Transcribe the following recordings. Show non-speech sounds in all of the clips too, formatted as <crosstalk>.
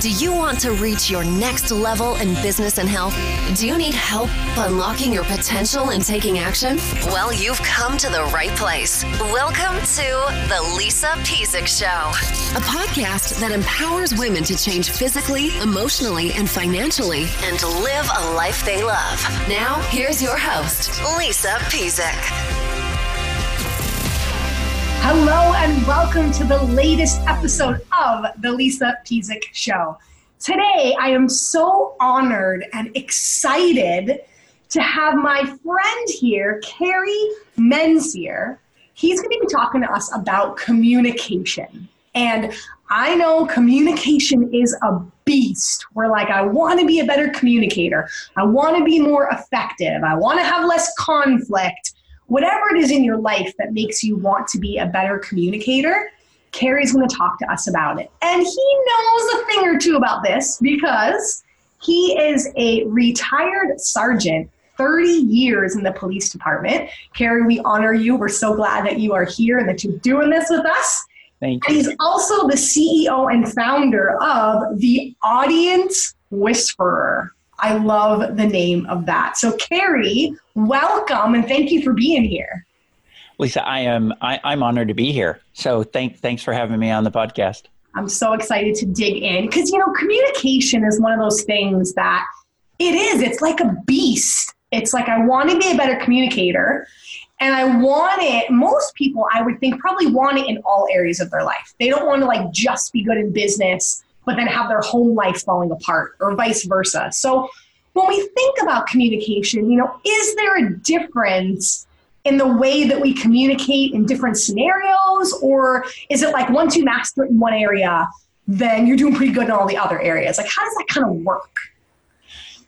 Do you want to reach your next level in business and health? Do you need help unlocking your potential and taking action? Well, you've come to the right place. Welcome to The Lisa Pezik Show, a podcast that empowers women to change physically, emotionally, and financially and live a life they love. Now, here's your host, Lisa Pezik. Hello and welcome to the latest episode of the Lisa Pezik Show. Today, I am so honored and excited to have my friend here, Kerry Mensior. He's going to be talking to us about communication. And I know communication is a beast. We're like, I want to be a better communicator. I want to be more effective. I want to have less conflict whatever it is in your life that makes you want to be a better communicator, Kerry's going to talk to us about it. And he knows a thing or two about this because he is a retired sergeant, 30 years in the police department. Carey, we honor you. We're so glad that you are here and that you're doing this with us. Thank you. And he's also the CEO and founder of the Audience Whisperer. I love the name of that. So, Kerry, welcome and thank you for being here. Lisa, I am I, I'm honored to be here. So, thank thanks for having me on the podcast. I'm so excited to dig in because you know communication is one of those things that it is. It's like a beast. It's like I want to be a better communicator, and I want it. Most people, I would think, probably want it in all areas of their life. They don't want to like just be good in business but then have their home life falling apart or vice versa. So when we think about communication, you know, is there a difference in the way that we communicate in different scenarios or is it like once you master it in one area, then you're doing pretty good in all the other areas? Like how does that kind of work?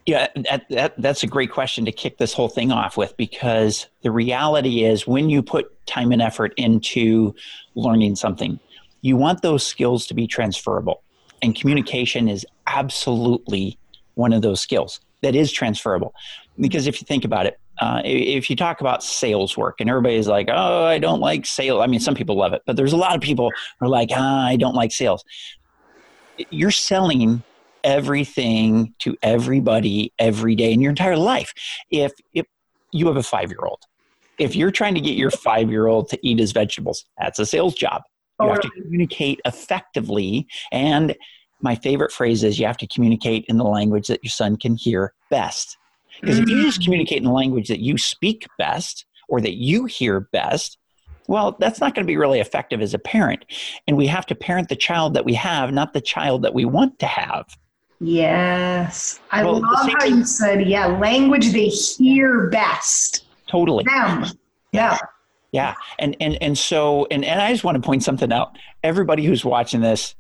Yeah, that, that, that's a great question to kick this whole thing off with because the reality is when you put time and effort into learning something, you want those skills to be transferable and communication is absolutely one of those skills that is transferable. Because if you think about it, uh, if you talk about sales work and everybody's like, oh, I don't like sales. I mean, some people love it, but there's a lot of people who are like, ah, I don't like sales. You're selling everything to everybody every day in your entire life. If, if you have a five year old, if you're trying to get your five year old to eat his vegetables, that's a sales job. You have to communicate effectively. And my favorite phrase is you have to communicate in the language that your son can hear best. Because if you just mm. communicate in the language that you speak best or that you hear best, well, that's not going to be really effective as a parent. And we have to parent the child that we have, not the child that we want to have. Yes. I well, love how you said, yeah, language they hear best. Totally. Them. Yeah. Yeah. And and and so and, and I just want to point something out. Everybody who's watching this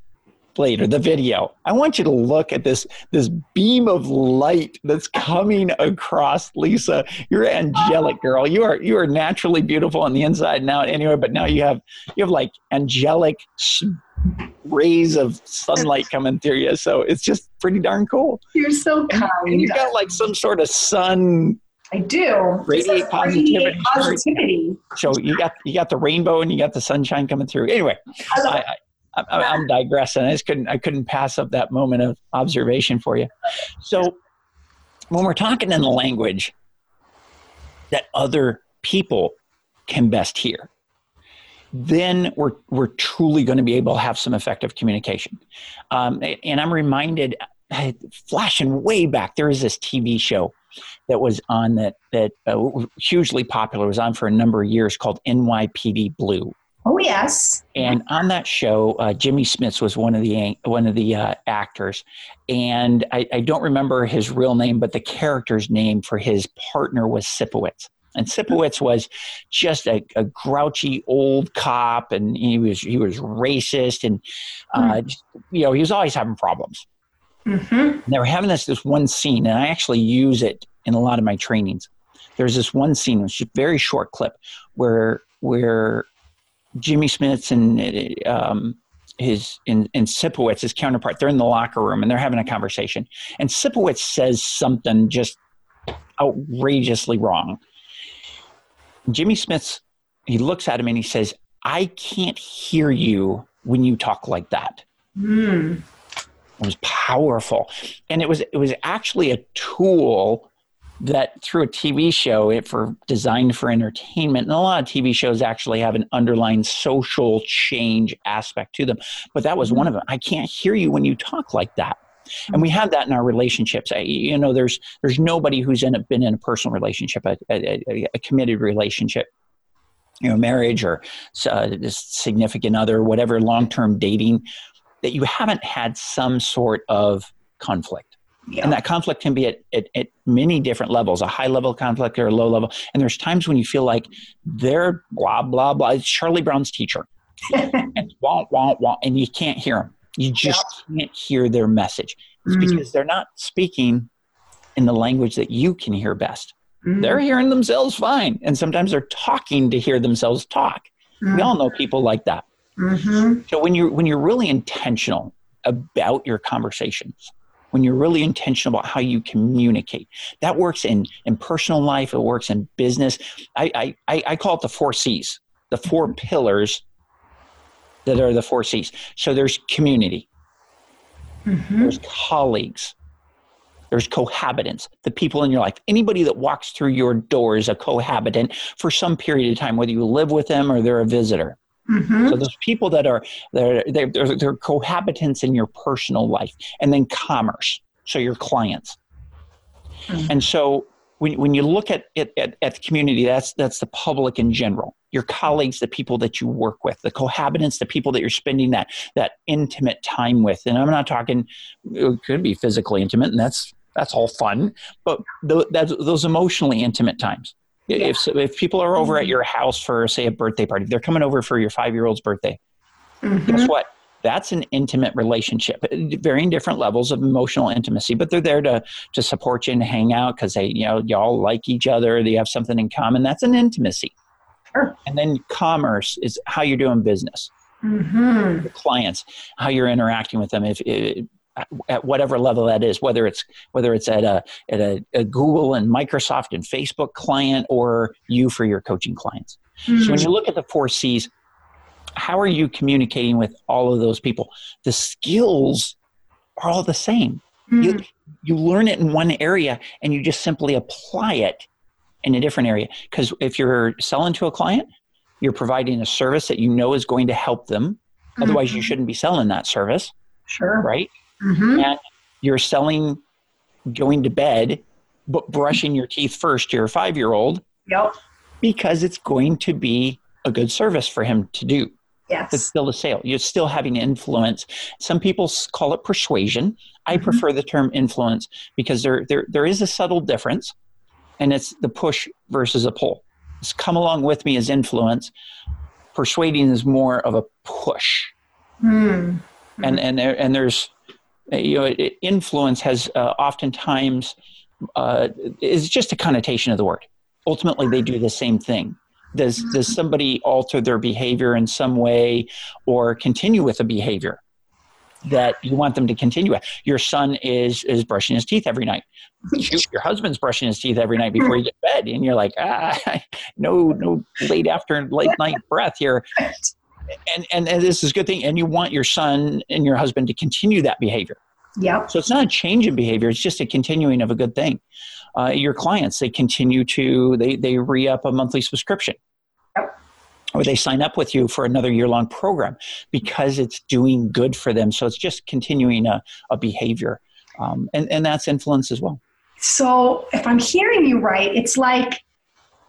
later, the video, I want you to look at this this beam of light that's coming across Lisa. You're angelic girl. You are you are naturally beautiful on the inside and out anyway, but now you have you have like angelic rays of sunlight coming through you. So it's just pretty darn cool. You're so kind. And you got like some sort of sun I do. Radiate positivity. positivity. So you got you got the rainbow and you got the sunshine coming through. Anyway, I, I, I, am digressing. I just couldn't I couldn't pass up that moment of observation for you. So when we're talking in the language that other people can best hear, then we're we're truly going to be able to have some effective communication. Um, and I'm reminded, flashing way back, there is this TV show that was on that that uh, hugely popular was on for a number of years called NYPD Blue. Oh yes. And on that show, uh, Jimmy Smits was one of the one of the uh, actors, and I, I, don't remember his real name, but the character's name for his partner was Sipowicz. And Sipowicz was just a, a grouchy old cop, and he was he was racist, and uh, mm. you know he was always having problems. Mm-hmm. They were having this this one scene, and I actually use it in a lot of my trainings. There's this one scene, which is a very short clip, where where Jimmy Smits and um, his and, and Sipowicz, his counterpart, they're in the locker room and they're having a conversation, and Sipowicz says something just outrageously wrong. Jimmy Smits, he looks at him and he says, "I can't hear you when you talk like that." Mm. It was powerful, and it was it was actually a tool that through a TV show it for designed for entertainment, and a lot of TV shows actually have an underlying social change aspect to them. But that was one of them. I can't hear you when you talk like that. And we have that in our relationships. I, you know, there's there's nobody who's in a, been in a personal relationship, a, a, a committed relationship, you know, marriage or uh, significant other, whatever, long term dating, that you haven't had some sort of conflict yeah. And that conflict can be at, at, at, many different levels, a high level conflict or a low level. And there's times when you feel like they're blah, blah, blah. It's Charlie Brown's teacher. <laughs> and wah, wah, wah, and you can't hear them. You just yep. can't hear their message. It's mm because they're not speaking in the language that you can hear best. mm They're hearing themselves fine. And sometimes they're talking to hear themselves talk. mm We all know people like that. Mm-hmm. So when you're when you're really intentional about your conversations, when you're really intentional about how you communicate. That works in, in personal life, it works in business. I, I, I call it the four C's, the four pillars that are the four C's. So there's community, mm-hmm. there's colleagues, there's cohabitants, the people in your life. Anybody that walks through your door is a cohabitant for some period of time, whether you live with them or they're a visitor. Mm-hmm. So those people that are they're, they're, they're cohabitants in your personal life, and then commerce. So your clients, mm-hmm. and so when, when you look at it at, at the community, that's that's the public in general. Your colleagues, the people that you work with, the cohabitants, the people that you're spending that that intimate time with. And I'm not talking; it could be physically intimate, and that's that's all fun. But those emotionally intimate times. Yeah. If if people are over at mm-hmm. your house for say a birthday party, they're coming over for your five year old's birthday. Mm-hmm. Guess what? That's an intimate relationship, varying different levels of emotional intimacy, but they're there to to support you and hang out because they you know y'all like each other. They have something in common. That's an intimacy. Sure. And then commerce is how you're doing business. Mm-hmm. clients, how you're interacting with them. If, if at whatever level that is, whether it's whether it's at a at a, a Google and Microsoft and Facebook client or you for your coaching clients. Mm-hmm. So when you look at the four C's, how are you communicating with all of those people? The skills are all the same. Mm-hmm. You you learn it in one area and you just simply apply it in a different area. Because if you're selling to a client, you're providing a service that you know is going to help them. Mm-hmm. Otherwise, you shouldn't be selling that service. Sure. Right mm-hmm. and you're selling going to bed but brushing your teeth first to your five year old yep. Because it's going to be a good service for him to do. Yes. It's still a sale. You're still having influence. Some people call it persuasion. I mm-hmm. prefer the term influence because there, there there is a subtle difference and it's the push versus a pull. It's come along with me as influence. Persuading is more of a push. Mm-hmm. and and there, and there's you know, influence has uh, oftentimes uh, is just a connotation of the word. Ultimately, they do the same thing. Does does somebody alter their behavior in some way, or continue with a behavior that you want them to continue with? Your son is is brushing his teeth every night. Your husband's brushing his teeth every night before you get to bed, and you're like, ah, <laughs> no, no late after late night breath here and, and, and this is a good thing and you want your son and your husband to continue that behavior. Yeah so it's not a change in behavior it's just a continuing of a good thing. Uh, your clients they continue to they they re-up a monthly subscription. Yep. or they sign up with you for another year-long program because it's doing good for them. So it's just continuing a, a behavior um, and, and that's influence as well. So if i'm hearing you right it's like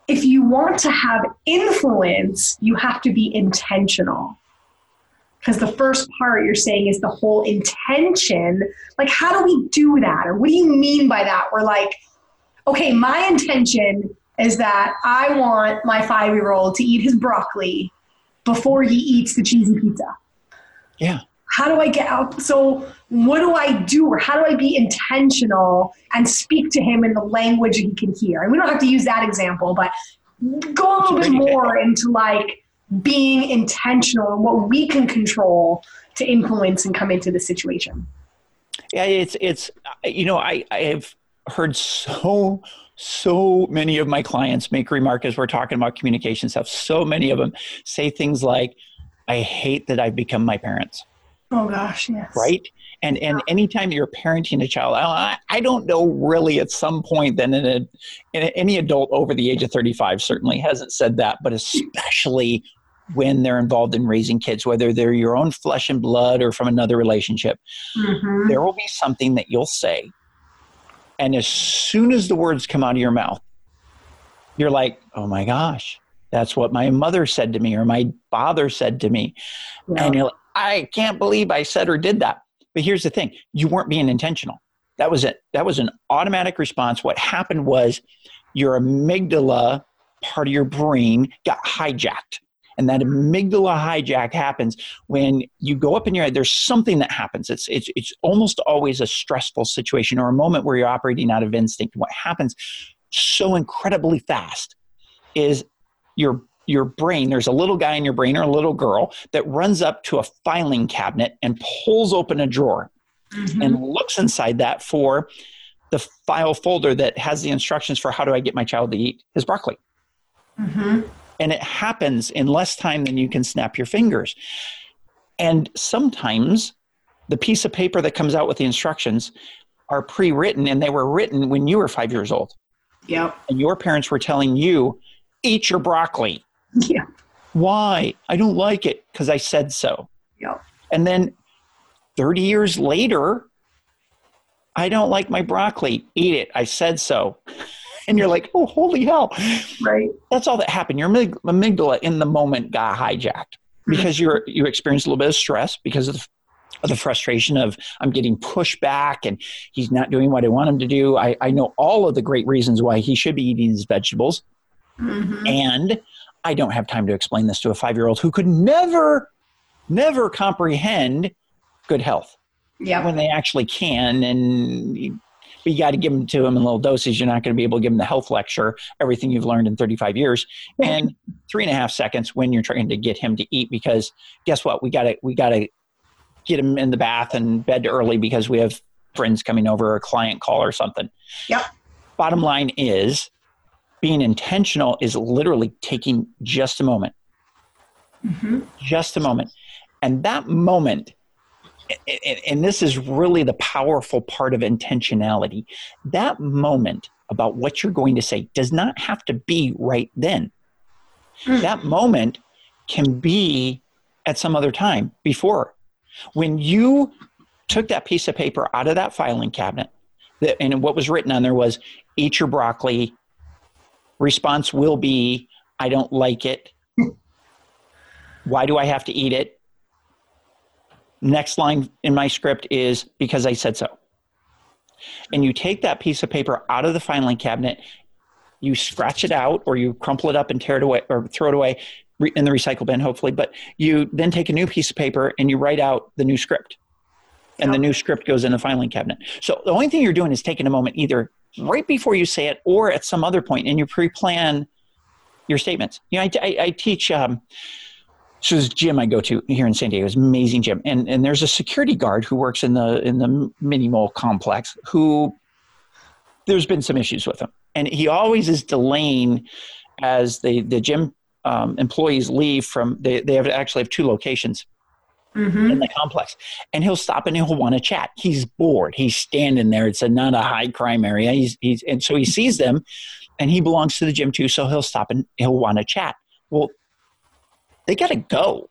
if you want to have influence, you have to be intentional. Because the first part you're saying is the whole intention. Like, how do we do that? Or what do you mean by that? We're like, okay, my intention is that I want my five year old to eat his broccoli before he eats the cheesy pizza. Yeah how do I get out? So, what do I do? Or how do I be intentional and speak to him in the language he can hear? And we don't have to use that example, but go a little bit more into like being intentional and what we can control to influence and come into the situation. Yeah, it's it's you know I I have heard so so many of my clients make remark as we're talking about communication stuff. So many of them say things like, "I hate that I've become my parents." Oh gosh, yes. Right? And and anytime you're parenting a child, I, I don't know really at some point a, in a, any adult over the age of 35 certainly hasn't said that, but especially when they're involved in raising kids, whether they're your own flesh and blood or from another relationship, mm-hmm. there will be something that you'll say. And as soon as the words come out of your mouth, you're like, oh my gosh, that's what my mother said to me or my father said to me. Yeah. And you're like, I can't believe I said or did that. But here's the thing you weren't being intentional. That was it. That was an automatic response. What happened was your amygdala part of your brain got hijacked. And that amygdala hijack happens when you go up in your head. There's something that happens. It's, it's, it's almost always a stressful situation or a moment where you're operating out of instinct. What happens so incredibly fast is your your brain there's a little guy in your brain or a little girl that runs up to a filing cabinet and pulls open a drawer mm-hmm. and looks inside that for the file folder that has the instructions for how do i get my child to eat his broccoli mm-hmm. and it happens in less time than you can snap your fingers and sometimes the piece of paper that comes out with the instructions are pre-written and they were written when you were five years old Yep. And your parents were telling you, eat your broccoli. <laughs> Yeah. Why? I don't like it because I said so. Yep. And then 30 years later, I don't like my broccoli. Eat it. I said so. <laughs> And you're like, oh, holy hell. Right. That's all that happened. Your amygdala in the moment got hijacked because you're you experienced a little bit of stress because of the the frustration of I'm getting pushed back and he's not doing what I want him to do. I, I know all of the great reasons why he should be eating his vegetables. Mm-hmm. And I don't have time to explain this to a five year old who could never, never comprehend good health. Yeah. When they actually can. And you, you got to give them to them in little doses. You're not going to be able to give them the health lecture, everything you've learned in 35 years, and three and a half seconds when you're trying to get him to eat. Because guess what? We got to we got to get him in the bath and bed early because we have friends coming over or a client call or something. Yep. Bottom line is being intentional is literally taking just a moment. Mm-hmm. Just a moment. And that moment, and this is really the powerful part of intentionality, that moment about what you're going to say does not have to be right then. Mm. That moment can be at some other time before when you took that piece of paper out of that filing cabinet, and what was written on there was, eat your broccoli. Response will be, I don't like it. <laughs> Why do I have to eat it? Next line in my script is, because I said so. And you take that piece of paper out of the filing cabinet, you scratch it out, or you crumple it up and tear it away, or throw it away, in the recycle bin, hopefully. But you then take a new piece of paper and you write out the new script, and the new script goes in the filing cabinet. So the only thing you're doing is taking a moment, either right before you say it or at some other point, and you pre-plan your statements. You know, I, I, I teach. Um, so this gym I go to here in San Diego is amazing gym, and and there's a security guard who works in the in the mini mall complex who there's been some issues with him, and he always is delaying as the the gym um, employees leave from they, they have actually have two locations mm-hmm. in the complex and he'll stop and he'll want to chat he's bored he's standing there it's a not a high crime area he's, he's and so he sees them and he belongs to the gym too so he'll stop and he'll want to chat well they got to go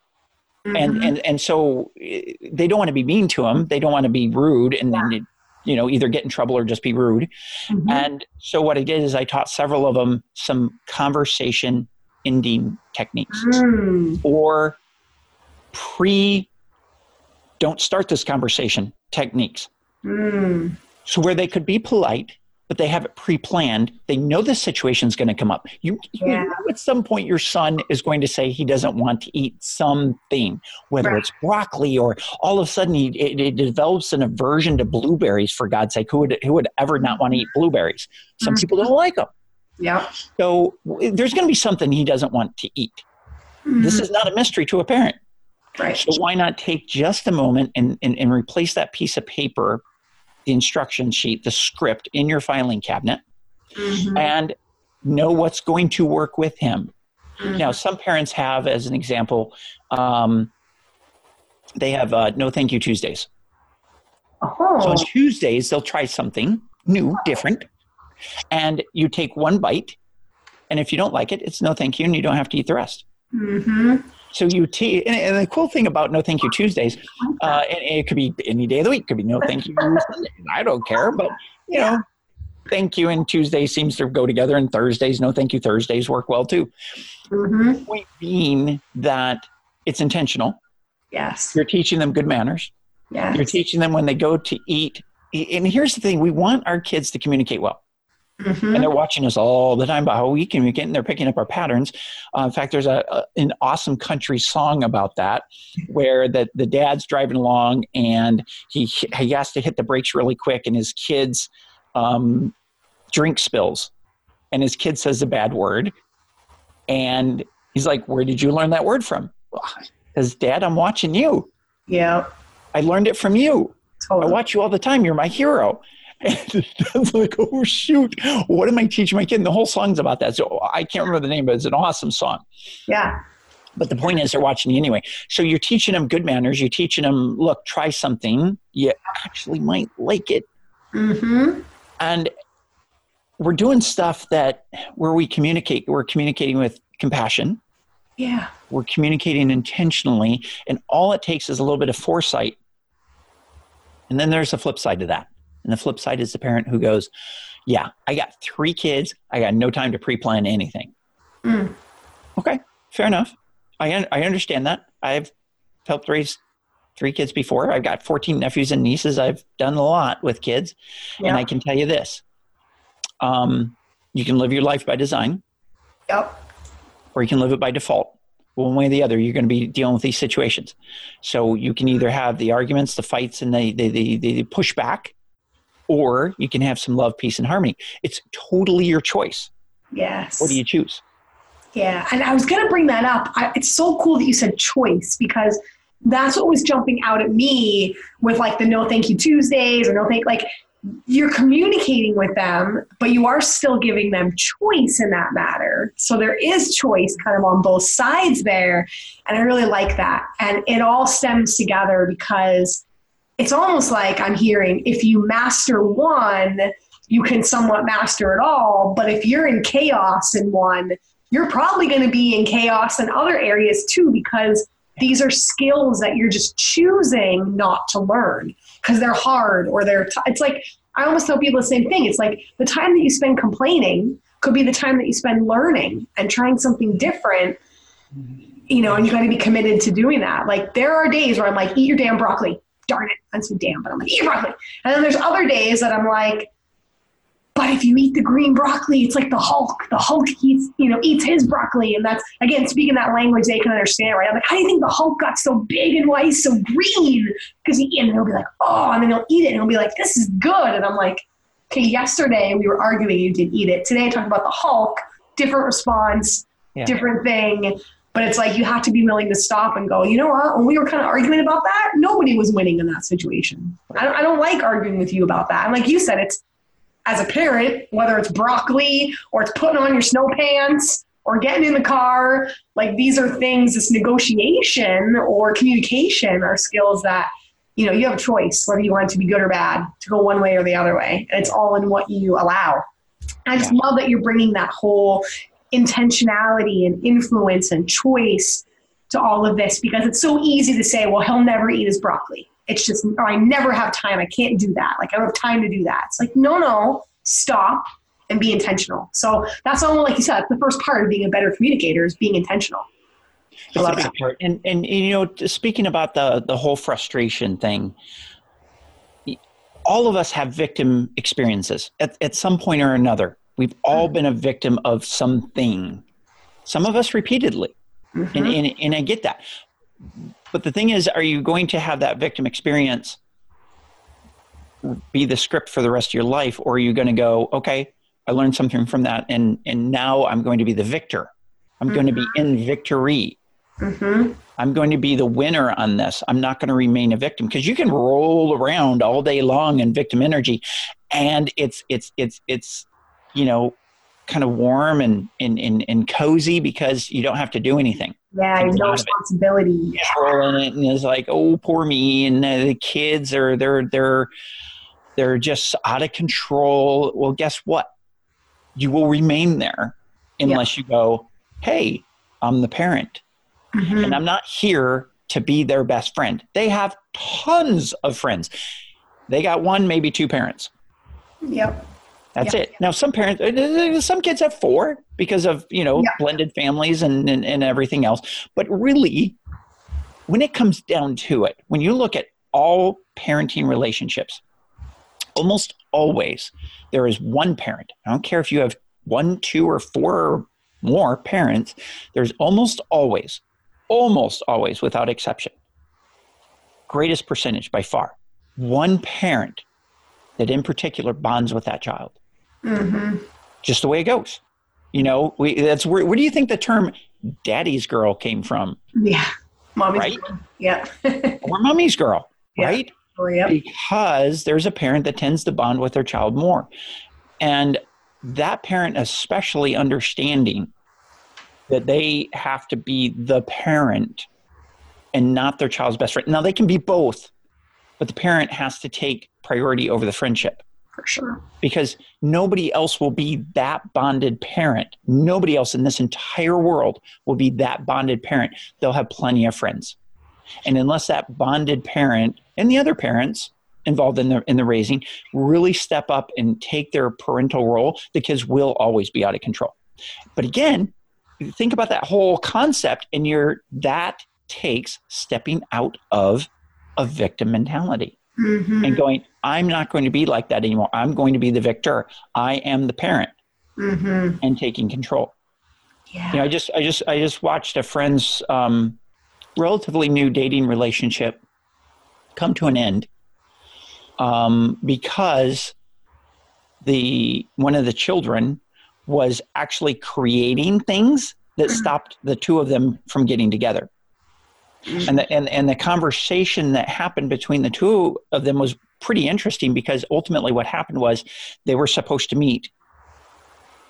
mm-hmm. and and and so eh, they don't want to be mean to him they don't want to be rude and yeah. then you know either get in trouble or just be rude mm-hmm. and so what i did is i taught several of them some conversation ending techniques mm. or pre don't start this conversation techniques. Mm. So where they could be polite, but they have it pre-planned. They know the situation is going to come up. You, yeah. you know at some point your son is going to say he doesn't want to eat something, whether right. it's broccoli or all of a sudden he it, it, develops an aversion to blueberries. For God's sake, who would who would ever not want to eat blueberries? Some mm-hmm. people don't like them. Yeah. So there's going to be something he doesn't want to eat. Mm-hmm. This is not a mystery to a parent. Right. So why not take just a moment and, and, and replace that piece of paper, the instruction sheet, the script in your filing cabinet, mm-hmm. and know what's going to work with him. Mm-hmm. Now, some parents have, as an example, um, they have uh, no thank you Tuesdays. Oh. So on Tuesdays, they'll try something new, different, and you take one bite, and if you don't like it, it's no thank you, and you don't have to eat the rest. hmm So you te- and, and the cool thing about No Thank You Tuesdays, uh, and it could be any day of the week. It could be No Thank You <laughs> Sunday. I don't care, but you know, Thank You and Tuesday seems to go together, and Thursdays No Thank You Thursdays work well too. hmm Point being that it's intentional. Yes. You're teaching them good manners. Yes. You're teaching them when they go to eat. And here's the thing: we want our kids to communicate well. Mhm. and they're watching us all the time about how we communicate and they're picking up our patterns uh, in fact there's a, a an awesome country song about that where the, the dad's driving along and he he has to hit the brakes really quick and his kids um, drink spills and his kid says a bad word and he's like where did you learn that word from because dad i'm watching you Yeah. i learned it from you I watch you all the time. You're my hero. <laughs> And it's like, oh shoot, what am I teaching my kid? And the whole song's about that. So I can't remember the name, but it's an awesome song. Yeah. But the point is, they're watching you anyway. So you're teaching them good manners. You're teaching them, look, try something. You actually might like it. Mm-hmm. And we're doing stuff that where we communicate. We're communicating with compassion. Yeah. We're communicating intentionally, and all it takes is a little bit of foresight. And then there's a flip side to that. And the flip side is the parent who goes, Yeah, I got three kids. I got no time to pre plan anything. Mm. Okay, fair enough. I, un- I understand that. I've helped raise three kids before. I've got 14 nephews and nieces. I've done a lot with kids. And I can tell you this um, you can live your life by design Yep. or you can live it by default. One way or the other, you're going to be dealing with these situations. So you can either have the arguments, the fights, and the, the, the, the pushback, or you can have some love, peace, and harmony. It's totally your choice. Yes. What do you choose? Yeah, and I was going to bring that up. I, it's so cool that you said choice because that's what was jumping out at me with like the no thank you Tuesdays or no thank like you're communicating with them, but you are still giving them choice in that matter. So there is choice kind of on both sides there, and I really like that. And it all stems together because it's almost like I'm hearing if you master one, you can somewhat master it all. But if you're in chaos in one, you're probably going to be in chaos in other areas too because these are skills that you're just choosing not to learn because they're hard or they're t- it's like i almost tell people the same thing it's like the time that you spend complaining could be the time that you spend learning and trying something different you know and you got to be committed to doing that like there are days where i'm like eat your damn broccoli darn it i'm so damn but i'm like eat broccoli and then there's other days that i'm like but if you eat the green broccoli, it's like the Hulk. The Hulk eats, you know, eats his broccoli, and that's again speaking that language they can understand, right? I'm like, how do you think the Hulk got so big and why he's so green? Because he and he'll be like, oh, and then he'll eat it, and he'll be like, this is good, and I'm like, okay, yesterday we were arguing, you didn't eat it. Today I talked about the Hulk, different response, Yeah. different thing. But it's like you have to be willing to stop and go. You know what? When we were kind of arguing about that, nobody was winning in that situation. I don't, I don't like arguing with you about that. And like you said, it's as a parent, whether it's broccoli or it's putting on your snow pants or getting in the car, like these are things, this negotiation or communication are skills that, you know, you have a choice whether you want it to be good or bad, to go one way or the other way. And it's all in what you allow. I just love that you're bringing that whole intentionality and influence and choice to all of this because it's so easy to say, well, he'll never eat his broccoli. It's just, or I never have time. I can't do that. Like, I don't have time to do that. It's like, no, no, stop and be intentional. So that's all, like you said, the first part of being a better communicator is being intentional. I a love big that. part. And and you know, speaking about the the whole frustration thing, all of us have victim experiences at at some point or another. We've all mm-hmm. been a victim of something. Some of us repeatedly, and, mm-hmm. and and I get that. But the thing is, are you going to have that victim experience be the script for the rest of your life, or are you going to go, okay, I learned something from that, and and now I'm going to be the victor. I'm going to be mm-hmm. in victory. Mm-hmm. I'm going to be the winner on this. I'm not going to remain a victim because you can roll around all day long in victim energy, and it's it's it's it's you know kind of warm and and and, and cozy because you don't have to do anything. Yeah, no responsibility. Controlling it, and it's like, oh, poor me, and uh, the kids are they're they're they're just out of control. Well, guess what? You will remain there unless you go, hey, I'm the parent, mm-hmm. and I'm not here to be their best friend. They have tons of friends. They got one, maybe two parents. Yep. That's yep. it. Now, some parents, uh, some kids have four because of you know yep. blended families and, and and everything else. But really, when it comes down to it, when you look at all parenting relationships, almost always there is one parent. I don't care if you have one, two, or four or more parents. There's almost always, almost always, without exception, greatest percentage by far, one parent that in particular bonds with that child. Mm-hmm. Just the way it goes. You know, we that's where where do you think the term daddy's girl came from? Yeah. Mommy's right? girl. Yeah. <laughs> or mommy's girl, yeah. right? Oh, yeah. Because there's a parent that tends to bond with their child more. And that parent especially understanding that they have to be the parent and not their child's best friend. Now they can be both, but the parent has to take priority over the friendship. For sure. Because nobody else will be that bonded parent. Nobody else in this entire world will be that bonded parent. They'll have plenty of friends. And unless that bonded parent and the other parents involved in the in the raising really step up and take their parental role, the kids will always be out of control. But again, think about that whole concept and you're that takes stepping out of a victim mentality mm-hmm. and going, I'm not going to be like that anymore. I'm going to be the victor. I am the parent mm-hmm. and taking control. Yeah. You know, I just, I just, I just watched a friend's um, relatively new dating relationship come to an end um, because the one of the children was actually creating things that mm-hmm. stopped the two of them from getting together. And the, and, and the conversation that happened between the two of them was pretty interesting because ultimately what happened was they were supposed to meet.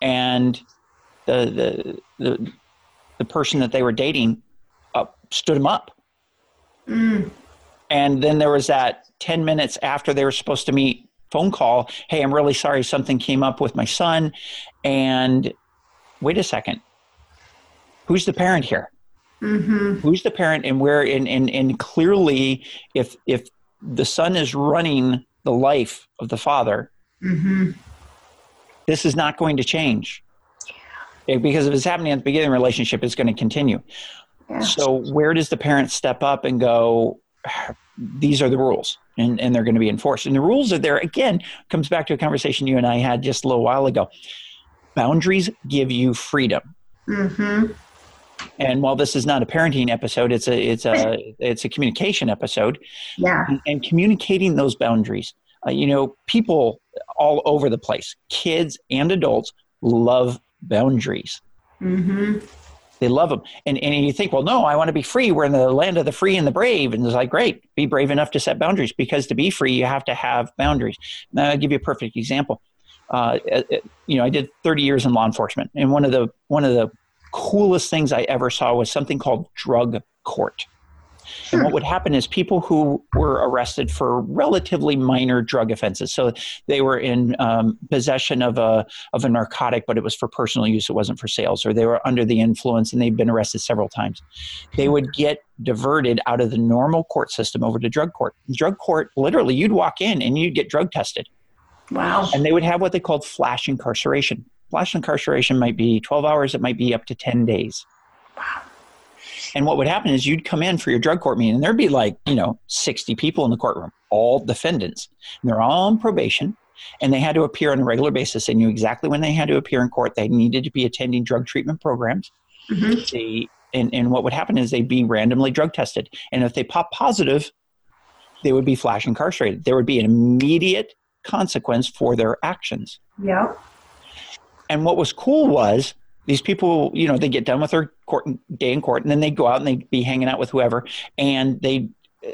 And the the the, the person that they were dating uh, stood him up. Mm. and then there was that 10 minutes after they were supposed to meet phone call hey i'm really sorry something came up with my son. And wait a second. Who's the parent here mm-hmm. who's the parent and where and, and and clearly if if the son is running the life of the father mm-hmm. this is not going to change because if it's happening at the beginning of the relationship it's going to continue so where does the parent step up and go these are the rules and, and they're going to be enforced and the rules are there again comes back to a conversation you and i had just a little while ago boundaries give you freedom mm-hmm. And while this is not a parenting episode, it's a it's a <laughs> it's a communication episode. Yeah. And, and communicating those boundaries. Uh, you know, people all over the place, kids and adults, love boundaries. Mm-hmm. They love them. And, and you think, well, no, I want to be free. We're in the land of the free and the brave. And it's like, great, be brave enough to set boundaries because to be free, you have to have boundaries. Now, I'll give you a perfect example. Uh, uh you know, I did 30 years in law enforcement, and one of the one of the coolest things I ever saw was something called drug court. And what would happen is people who were arrested for relatively minor drug offenses. So they were in um, possession of a of a narcotic, but it was for personal use; it wasn't for sales. Or they were under the influence and they'd been arrested several times. They would get diverted out of the normal court system over to drug court. Drug court, literally, you'd walk in and you'd get drug tested. Wow! And they would have what they called flash incarceration. Flash incarceration might be 12 hours, it might be up to 10 days. Wow. And what would happen is you'd come in for your drug court meeting, and there'd be like, you know, 60 people in the courtroom, all defendants. And they're all on probation, and they had to appear on a regular basis. They knew exactly when they had to appear in court. They needed to be attending drug treatment programs. Mm-hmm. They, and, and what would happen is they'd be randomly drug tested. And if they pop positive, they would be flash incarcerated. There would be an immediate consequence for their actions. Yeah. And what was cool was these people, you know, they get done with their court day in court, and then they go out and they'd be hanging out with whoever, and they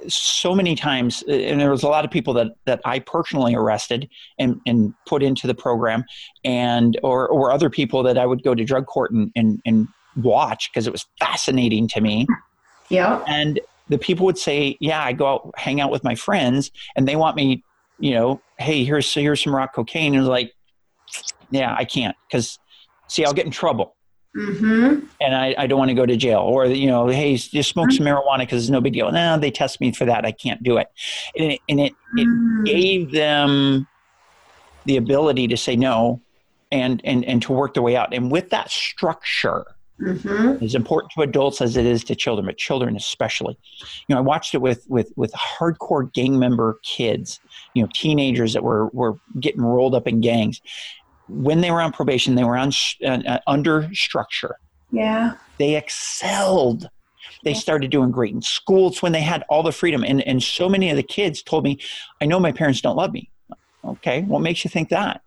so many times uh, and there was a lot of people that that I personally arrested and and put into the program and or or other people that I would go to drug court and and, and watch because it was fascinating to me. Yeah. And the people would say, "Yeah, I go out hang out with my friends, and they want me, you know, hey, here's here's some rock cocaine." And like, yeah, I can't because see, I'll get in trouble. Mm-hmm. And I, I don't want to go to jail, or you know, hey, just smoke some marijuana because it's no big deal. No, they test me for that. I can't do it, and it, and it, it Mm. gave them the ability to say no, and and and to work their way out. And with that structure, Mm-hmm. as important to adults as it is to children, but children especially. You know, I watched it with with with hardcore gang member kids, you know, teenagers that were were getting rolled up in gangs. When they were on probation, they were on uh, uh, under structure. Yeah. They excelled. They started doing great in school. It's when they had all the freedom. And and so many of the kids told me, "I know my parents don't love me." Okay, what makes you think that?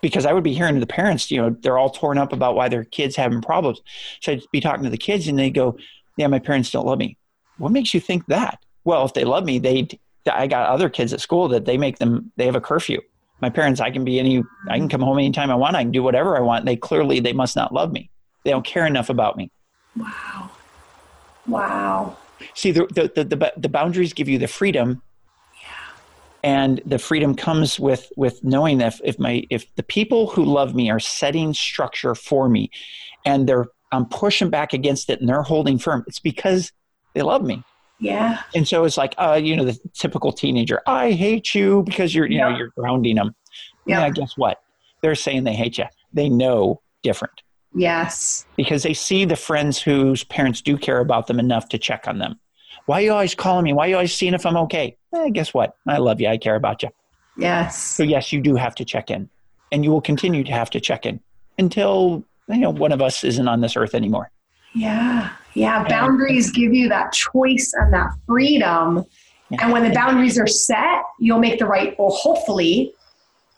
because I would be hearing the parents, you know, they're all torn up about why their kids having problems. So I'd be talking to the kids and they go, "Yeah, my parents don't love me." What makes you think that? Well, if they love me, they I got other kids at school that they make them they have a curfew. My parents, I can be any I can mm-hmm. come home anytime I want. I can do whatever I want. They clearly they must not love me. They don't care enough about me. Wow. Wow. See, the the the, the, the boundaries give you the freedom Yeah. and the freedom comes with with knowing that if, if my if the people who love me are setting structure for me and they're i'm pushing back against it and they're holding firm it's because they love me Yeah. and so it's like uh you know the typical teenager i hate you because you're you know you're grounding them Yeah. yeah guess what? They're saying they hate you they know different. Yes. because they see the friends whose parents do care about them enough to check on them. Why are you always calling me? Why are you always seeing if i'm okay? Eh, guess what? I love you i care about you Yes. So yes, you do have to check in, and you will continue to have to check in until you know one of us isn't on this earth anymore. Yeah. Yeah. Boundaries give you that choice and that freedom. And when the boundaries are set, you'll make the right, or hopefully,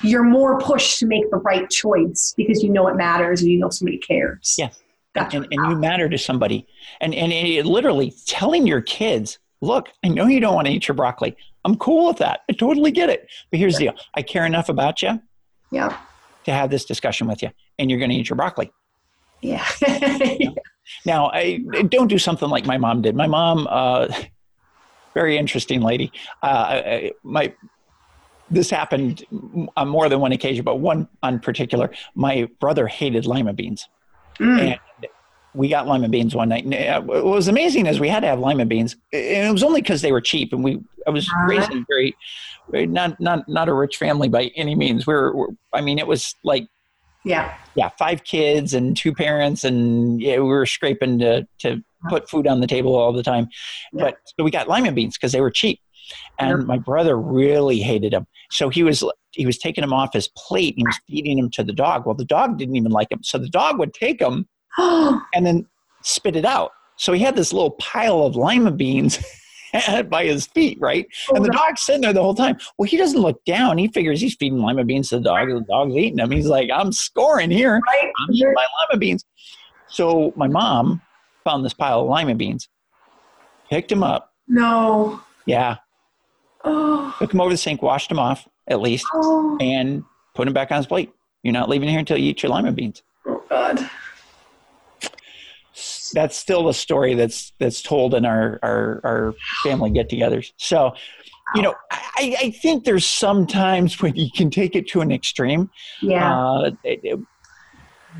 you're more pushed to make the right choice because you know it matters and you know somebody cares. Yeah. Gotcha. And, and you matter to somebody, and and it, literally telling your kids, look, I know you don't want to eat your broccoli. I'm cool with that. I totally get it. But here's the deal: I care enough about you Yeah. to have this discussion with you, and you're going to eat your broccoli. Yeah. <laughs> Now, I don't do something like my mom did. My mom, uh, very interesting lady. Uh, my this happened on more than one occasion, but one on particular. My brother hated lima beans, Mm. and we got lima beans one night. And uh, what was amazing is we had to have lima beans, and it was only because they were cheap. And we, I was Uh-huh. raised in a very, very not not not a rich family by any means. We were, we're, I mean, it was like yeah. yeah, five kids and two parents, and yeah, we were scraping to to uh-huh. put food on the table all the time. Yeah. But so we got lima beans because they were cheap, and Yeah. my brother really hated them. So he was he was taking them off his plate. And he was feeding them to the dog. Well, the dog didn't even like them, so the dog would take them <gasps> and then spit it out. So he had this little pile of lima beans. <laughs> by his feet, right? Oh, and the dog's sitting there the whole time. Well, he doesn't look down. He figures he's feeding lima beans to the dog. and The dog's eating them. He's like, I'm scoring here. right. I'm eating my lima beans. So my mom found this pile of lima beans, picked him up. No. Yeah, Oh. took him over the sink, washed him off at least, Oh. and put him back on his plate. You're not leaving here until you eat your lima beans. oh God. That's still a story that's that's told in our our, our family get-togethers. So, you know, I, I think there's sometimes when you can take it to an extreme. Yeah. Uh, it- it-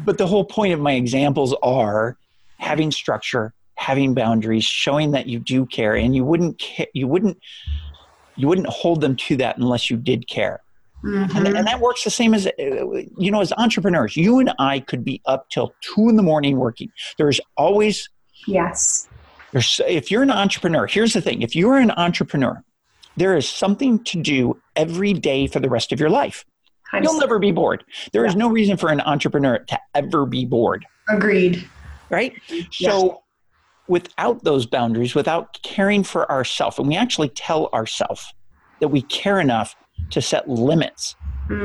but the whole point of my examples are having structure, having boundaries, showing that you do care, and you wouldn't ca- you wouldn't you wouldn't hold them to that unless you did care. And, Mhm. and that works the same as uh, you know as entrepreneurs. You and I could be up till two in the morning working. There's always Yes. there's if you're an entrepreneur. Here's the thing: if you're an entrepreneur, there is something to do every day for the rest of your life. I'm You'll never be bored. There is no reason for an entrepreneur to ever be bored, Agreed. right? So, without those boundaries, without caring for ourselves, and we actually tell ourselves that we care enough to set limits,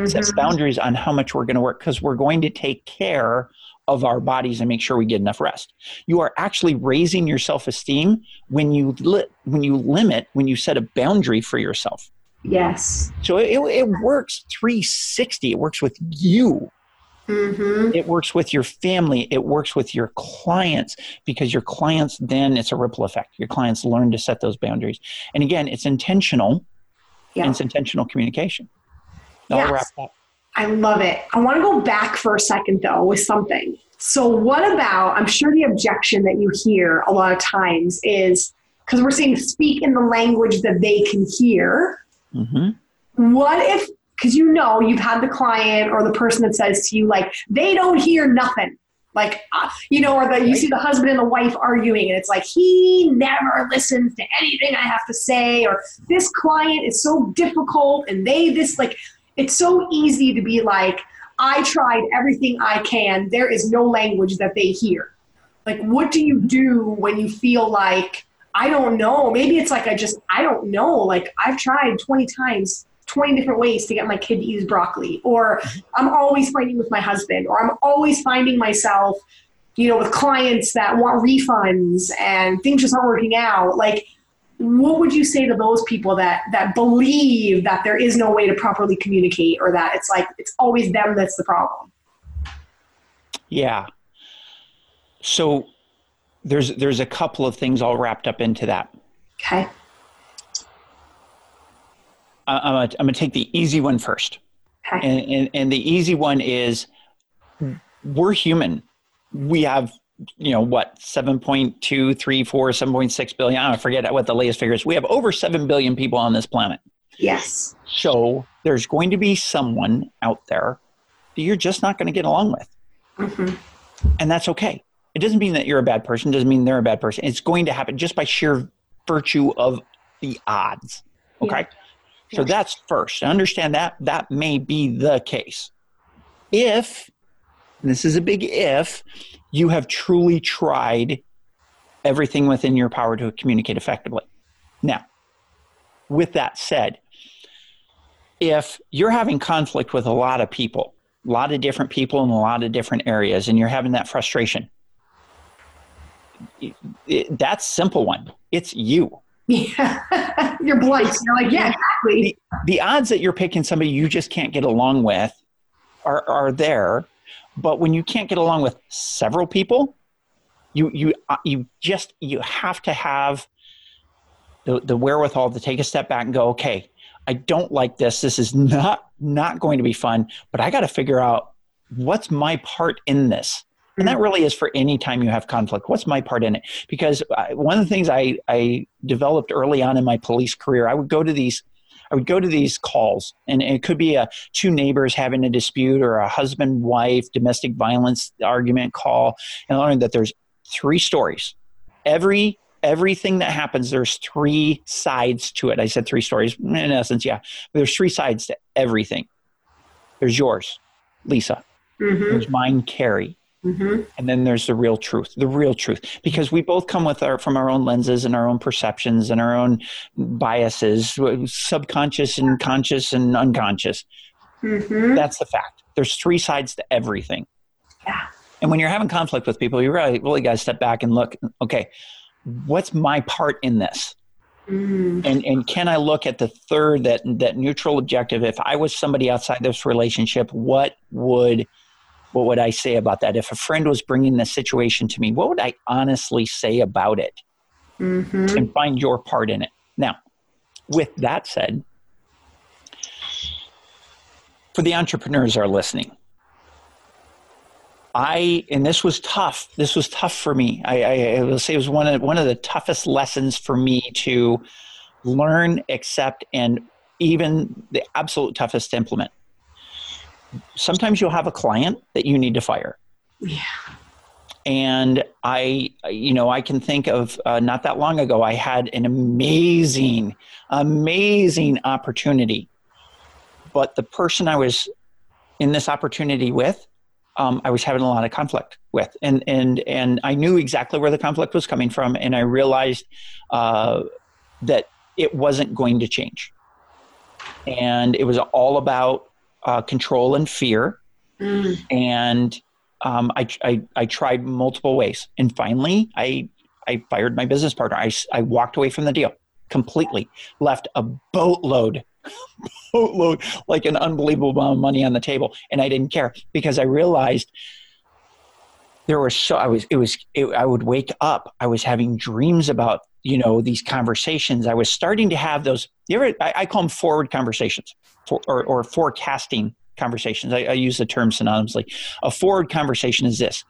set Mhm. boundaries on how much we're going to work because we're going to take care of our bodies and make sure we get enough rest. You are actually raising your self-esteem when you li- when you limit, when you set a boundary for yourself. Yes. So it, it works 360. It works with you. Mm-hmm. It works with your family. It works with your clients because your clients then it's a ripple effect. Your clients learn to set those boundaries. And again, it's intentional. Yeah. And it's intentional communication. yes. I love it. I want to go back for a second though with something. So, what about? I'm sure the objection that you hear a lot of times is because we're saying speak in the language that they can hear. Mm-hmm. What if because you know you've had the client or the person that says to you like they don't hear nothing like uh, you know or the, you see the husband and the wife arguing and it's like he never listens to anything i have to say or this client is so difficult and they this like it's so easy to be like i tried everything i can. There is no language that they hear. Like what do you do when you feel like i don't know. Maybe it's like i just i don't know. Like i've tried 20 times 20 different ways to get my kid to use broccoli or i'm always fighting with my husband or i'm always finding myself you know with clients that want refunds and things just aren't working out. Like what would you say to those people that that believe that there is no way to properly communicate or that it's like it's always them that's the problem? Yeah. So there's there's a couple of things all wrapped up into that. Okay I'm going to take the easy one first. Okay. And, and, and the easy one is we're human. We have, you know, what, 7.2, 3, 4, 7.6 billion. I forget what the latest figure is. We have over 7 billion people on this planet. Yes. So there's going to be someone out there that you're just not going to get along with. Mm-hmm. And that's okay. It doesn't mean that you're a bad person. It doesn't mean they're a bad person. It's going to happen just by sheer virtue of the odds. Okay. Yeah. So that's first. Understand that that may be the case. If, this is a big if, you have truly tried everything within your power to communicate effectively. Now, with that said, if you're having conflict with a lot of people, a lot of different people in a lot of different areas, and you're having that frustration, it, it, that's simple one. It's you. Yeah. <laughs> you're blunt. You're like, yeah, exactly. The, the, odds that you're picking somebody you just can't get along with are, are there. But when you can't get along with several people, you, you, uh, you just, you have to have the, the wherewithal to take a step back and go, okay, I don't like this. This is not, not going to be fun, but I got to figure out what's my part in this and that mm-hmm. really is for any time you have conflict. What's my part in it? Because one of the things I, I developed early on in my police career i would go to these i would go to these calls and it could be a two neighbors having a dispute or a husband wife domestic violence argument call and I learned that there's three stories. Every everything that happens there's three sides to it. I said three stories in essence yeah. There's three sides to everything. There's yours lisa. Mm-hmm. there's mine Kerry Mm-hmm. And then there's the real truth, the real truth, because we both come with our from our own lenses and our own perceptions and our own biases, subconscious and conscious and unconscious. Mm-hmm. That's the fact. There's three sides to everything. Yeah. And when you're having conflict with people, you really, really got to step back and look. Okay, what's my part in this? Mm. And and can I look at the third that that neutral objective? If I was somebody outside this relationship, what would what would I say about that? If a friend was bringing the situation to me, what would I honestly say about it? Mm-hmm. And find your part in it. Now, with that said, for the entrepreneurs are listening, I and this was tough. This was tough for me. I, I, I will say it was one of one of the toughest lessons for me to learn, accept, and even the absolute toughest to implement sometimes you'll have a client that you need to fire. Yeah. And I, you know, I can think of uh, not that long ago, I had an amazing, amazing opportunity. But the person I was in this opportunity with, um, I was having a lot of conflict with, and and and I knew exactly where the conflict was coming from, and I realized uh, that it wasn't going to change, and it was all about uh, control and fear. Mm. And um, I, I, I, tried multiple ways. And finally, I, I fired my business partner. I, I walked away from the deal completely, left a boatload <laughs> boatload, like an unbelievable amount of money on the table, and I didn't care because I realized there was so I was it was it, I would wake up, I was having dreams about you know these conversations. I was starting to have those. You ever? I, I call them forward conversations, for, or, or forecasting conversations. I, I use the term synonymously. A forward conversation is this: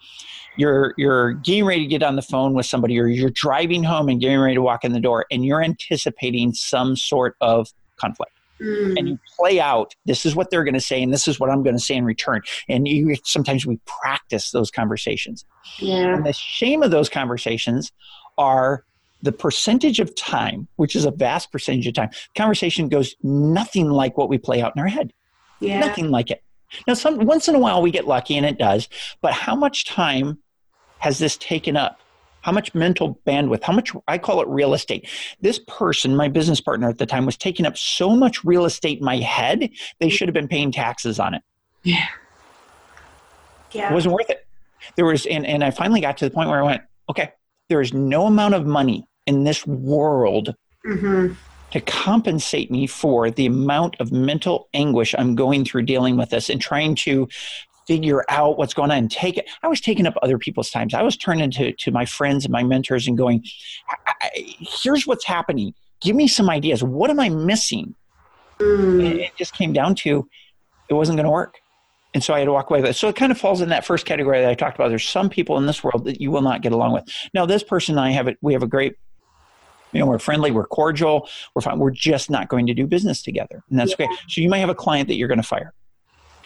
you're you're getting ready to get on the phone with somebody, or you're driving home and getting ready to walk in the door, and you're anticipating some sort of conflict. Mm. And you play out, this is what they're going to say, and this is what I'm going to say in return. And you sometimes we practice those conversations. Yeah. And the shame of those conversations are the percentage of time, which is a vast percentage of time, conversation goes nothing like what we play out in our head. Yeah. Nothing like it. Now, some once in a while we get lucky and it does, but how much time has this taken up? How much mental bandwidth? How much, I call it real estate. This person, my business partner at the time, was taking up so much real estate in my head, they should have been paying taxes on it. Yeah. Yeah. It wasn't worth it. There was, and, and I finally got to the point where I went, okay, there is no amount of money in this world mm-hmm. to compensate me for the amount of mental anguish I'm going through dealing with this and trying to figure out what's going on and take it. I was taking up other people's times. I was turning to, to my friends and my mentors and going, here's what's happening. Give me some ideas. What am I missing? Mm. It just came down to it wasn't going to work. And so I had to walk away. So it kind of falls in that first category that I talked about. There's some people in this world that you will not get along with. Now, this person and I have it. We have a great, you know, we're friendly, we're cordial, we're fine. We're just not going to do business together, and that's yeah. okay. So you might have a client that you're going to fire.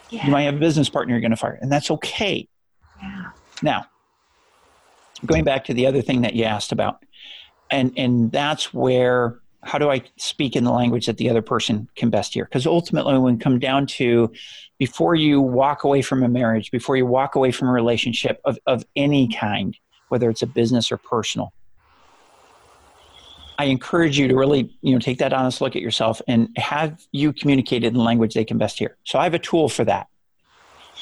Yeah. You might have a business partner you're going to fire, and that's okay. Yeah. Now, going back to the other thing that you asked about, and and that's where how do I speak in the language that the other person can best hear? Because ultimately, when we come down to before you walk away from a marriage, before you walk away from a relationship of, of any kind, whether it's a business or personal, I encourage you to really, you know, take that honest look at yourself and have you communicated in language they can best hear. So I have a tool for that,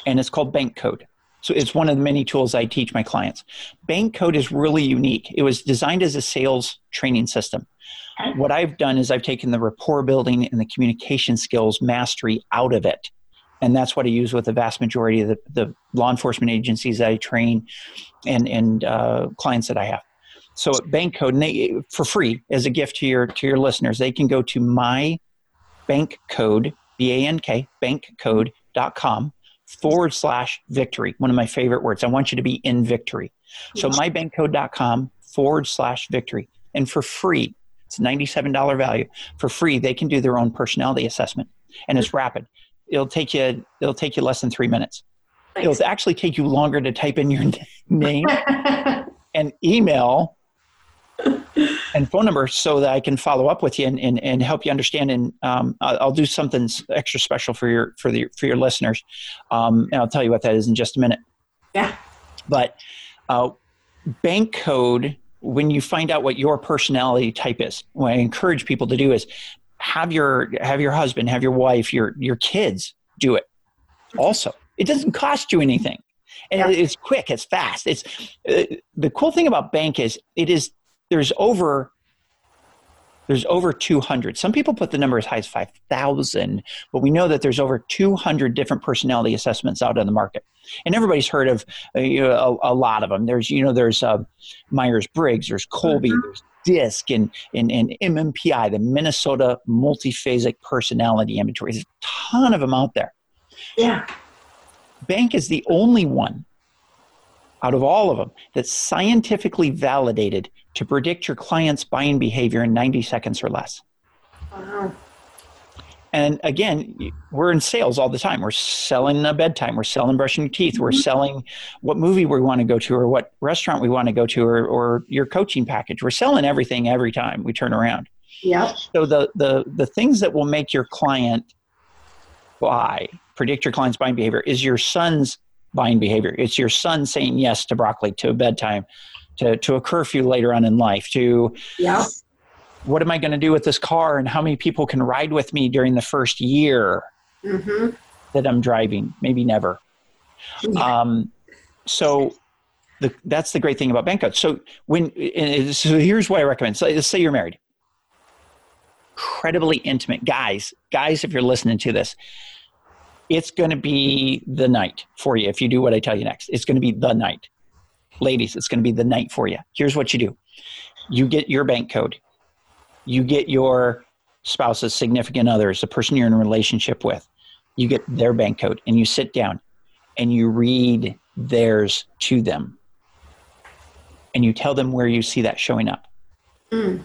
and it's called Bank Code. So it's one of the many tools I teach my clients. Bank Code is really unique. It was designed as a sales training system. What I've done is I've taken the rapport building and the communication skills mastery out of it. And that's what I use with the vast majority of the, the law enforcement agencies I train and, and uh, clients that I have. So at Bank Code, and they, for free as a gift to your to your listeners, they can go to my bank code, B A N K, bankcode.com forward slash victory. One of my favorite words. I want you to be in victory. So mybankcode.com forward slash victory. And for free, it's $97 value. For free, they can do their own personality assessment. And it's rapid. It'll take you it'll take you less than three minutes. Thanks. It'll actually take you longer to type in your <laughs> name <laughs> and email and phone number so that I can follow up with you and, and, and help you understand. And um, I'll, I'll, do something extra special for your for the for your listeners, um, and I'll tell you what that is in just a minute. Yeah. But uh, bank code, when you find out what your personality type is, what I encourage people to do is have your have your husband, have your wife, your your kids do it. Also, it doesn't cost you anything and yeah. it's quick it's fast it's uh, the cool thing about bank is it is there's over there's over 200 some people put the number as high as 5000 but we know that there's over 200 different personality assessments out on the market. And everybody's heard of uh, you know, a, a, lot of them. There's you know there's uh, myers-briggs there's Kolbe, mm-hmm. there's disc and, and, and mmpi the minnesota multiphasic personality inventory there's a ton of them out there. Yeah. Bank is the only one out of all of them that's scientifically validated to predict your client's buying behavior in 90 seconds or less. Wow. And again, we're in sales all the time. We're selling a bedtime. We're selling brushing your teeth. We're mm-hmm. selling what movie we want to go to or what restaurant we want to go to or, or your coaching package. We're selling everything every time we turn around. Yeah. So the, the, the things that will make your client buy, predict your client's buying behavior is your son's buying behavior. It's your son saying yes to broccoli, to a bedtime, to, to a curfew later on in life, to yeah. what am I going to do with this car and how many people can ride with me during the first year mm-hmm. that I'm driving? Maybe never. Yeah. Um, so the, that's the great thing about bank codes. So when so here's what I recommend. So let's say you're married. incredibly intimate. Guys, guys, if you're listening to this, it's going to be the night for you if you do what I tell you next. It's going to be the night. Ladies, it's going to be the night for you. Here's what you do you get your bank code, you get your spouse's significant others, the person you're in a relationship with, you get their bank code, and you sit down and you read theirs to them. And you tell them where you see that showing up. Mm.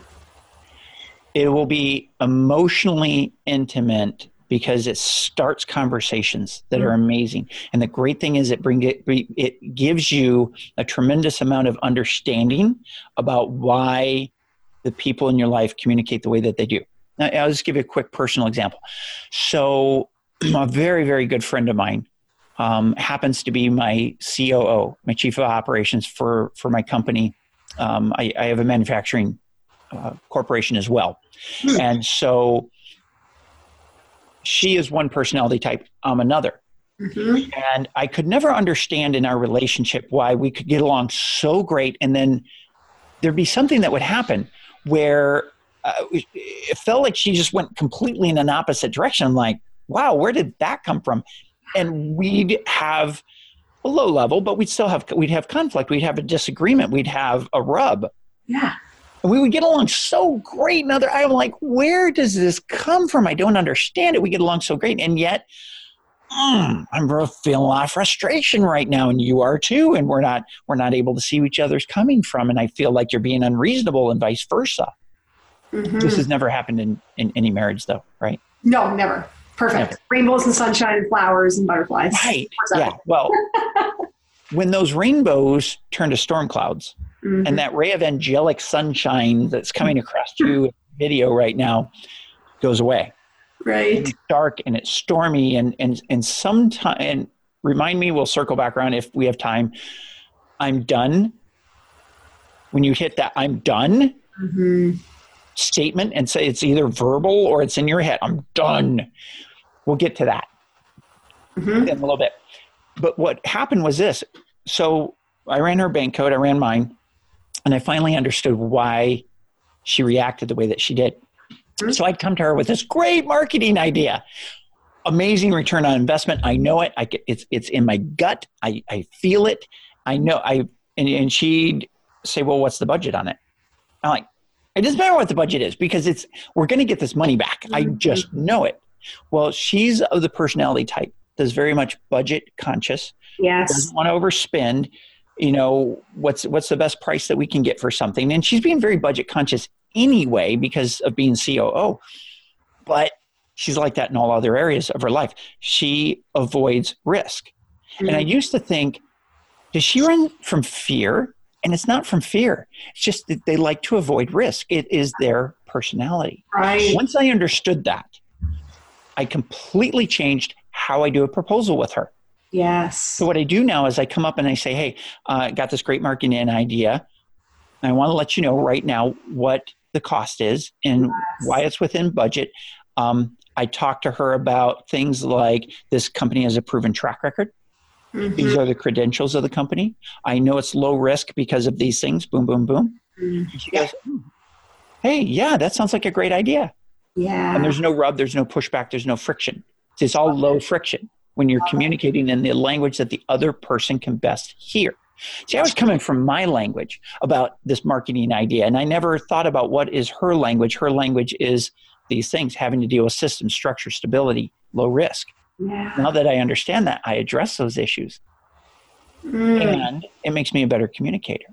It will be emotionally intimate because it starts conversations that are mm. amazing. And the great thing is it bring it it gives you a tremendous amount of understanding about why the people in your life communicate the way that they do. Now, I'll just give you a quick personal example. So, <clears throat> a very very good friend of mine um, happens to be my COO, my chief of operations for for my company. Um, I, I, have a manufacturing uh, corporation as well, hmm. and so she is one personality type. I'm another. Mm-hmm. And I could never understand in our relationship why we could get along so great, and then there'd be something that would happen where uh, it felt like she just went completely in an opposite direction. I'm like, wow, where did that come from? and we'd have a low level, but we'd still have we'd have conflict. We'd have a disagreement. We'd have a rub. Yeah. And we would get along so great. And other, I'm like, where does this come from? I don't understand it. We get along so great, and yet, mm, I'm feeling a lot of frustration right now, and you are too. And we're not we're not able to see each other's coming from, and I feel like you're being unreasonable, and vice versa. Mm-hmm. This has never happened in, in any marriage, though, right? No, never. Perfect. Rainbows and sunshine and flowers and butterflies. Right. Yeah. Well, <laughs> when those rainbows turn to storm clouds mm-hmm. and that ray of angelic sunshine that's coming across you video right now goes away. Right. it's dark and it's stormy and and and sometime and remind me we'll circle back around if we have time. I'm done. When you hit that I'm done. Mm-hmm statement and say it's either verbal or it's in your head. I'm done. We'll get to that mm-hmm. in a little bit. But what happened was this. So I ran her bank code, I ran mine, and I finally understood why she reacted the way that she did. Mm-hmm. So I'd come to her with this great marketing idea. Amazing return on investment. I know it. I, it's it's in my gut. I, I feel it. I know I and, and she'd say, Well, what's the budget on it? I'm like, it doesn't matter what the budget is because it's we're gonna get this money back. I mm-hmm. just know it. Well, she's of the personality type that's very much budget conscious. Yes. Doesn't want to overspend. You know, what's what's the best price that we can get for something? And she's being very budget conscious anyway because of being COO. But she's like that in all other areas of her life. She avoids risk. Mm-hmm. And I mm. used to think, does she run from fear? And it's not from fear. It's just that they like to avoid risk. It is their personality. Right. Once I understood that, I completely changed how I do a proposal with her. Yes. So what I do now is I come up and I say, "Hey, uh, I got this great marketing idea. I want to let you know right now what the cost is and yes. why it's within budget." Um, I talk to her about things like this company has a proven track record. Mm-hmm. These are the credentials of the company. I know it's low risk because of these things. Boom, boom, boom. Mm-hmm. She goes, hmm, "Hey, yeah, that sounds like a great idea." Yeah. And there's no rub, there's no pushback, there's no friction. It's all low friction when you're communicating in the language that the other person can best hear. See, I was coming from my language about this marketing idea, and I never thought about what is her language. Her language is these things having to deal with system structure, stability, low risk. Yeah. Now that I understand that, I address those issues. Mm. And it makes me a better communicator.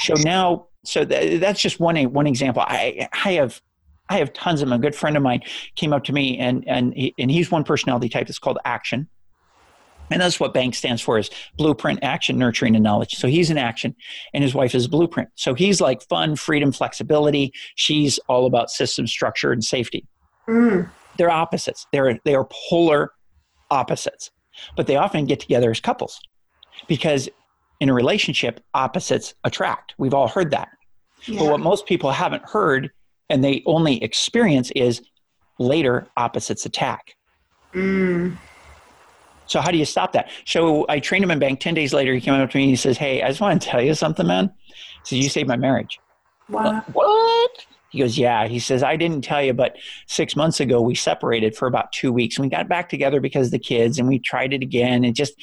So now, so th- that's just one one example. I I have I have tons of them. A good friend of mine came up to me, and and he, and he's one personality type that's called action, and that's what BANK stands for is blueprint, action, nurturing, and knowledge. So he's in action, and his wife is blueprint. So he's like fun, freedom, flexibility. She's all about system structure and safety. Mm. They're opposites. They're they are polar opposites, but they often get together as couples because in a relationship, opposites attract. We've all heard that. Yeah. But what most people haven't heard and they only experience is later opposites attack. Mm. So how do you stop that? So I trained him in bank. Ten days later, he came up to me and he says, "Hey, I just want to tell you something, man." He says, "You saved my marriage." Wow. what? He goes, Yeah. He says, I didn't tell you, but six months ago we separated for about two weeks. And we got back together because of the kids and we tried it again. It just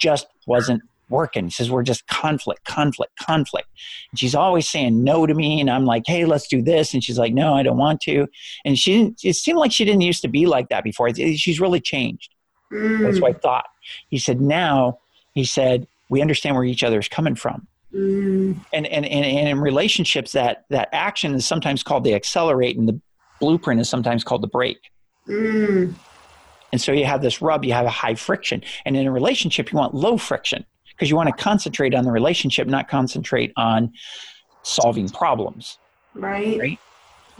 just wasn't working. He says, We're just conflict, conflict, conflict. And she's always saying no to me. And I'm like, Hey, let's do this. And she's like, No, I don't want to. And she didn't, it seemed like she didn't used to be like that before. She's really changed. Mm. That's what I thought. He said, Now, he said, we understand where each other is coming from. Mm. And, and, and, and in relationships, that, that action is sometimes called the accelerate, and the blueprint is sometimes called the brake. Mm. And so you have this rub, you have a high friction. And in a relationship, you want low friction because you want to concentrate on the relationship, not concentrate on solving problems. Right. Right.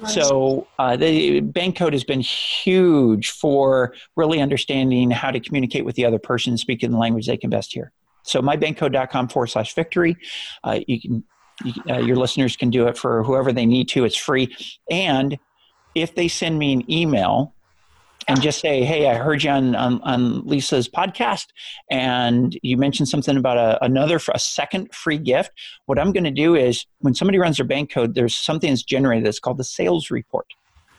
So uh, the bank code has been huge for really understanding how to communicate with the other person, speaking the language they can best hear. So mybankcode.com forward slash victory. Uh, you can, you, uh, your listeners can do it for whoever they need to. It's free. And if they send me an email and just say, hey, I heard you on, on, on Lisa's podcast and you mentioned something about a, another, a second free gift. What I'm going to do is when somebody runs their bank code, there's something that's generated that's called the sales report.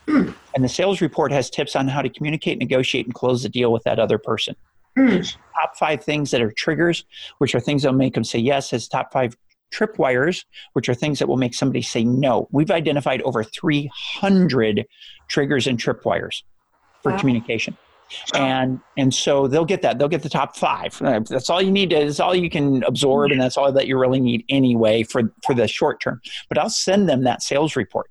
Mm. And the sales report has tips on how to communicate, negotiate, and close the deal with that other person. Mm. Top five things that are triggers, which are things that will make them say yes, as top five tripwires, which are things that will make somebody say no. We've identified over 300 triggers and tripwires for wow. communication. And and so they'll get that. They'll get the top five. That's all you need. To, that's all you can absorb, and that's all that you really need anyway for for the short term. But I'll send them that sales report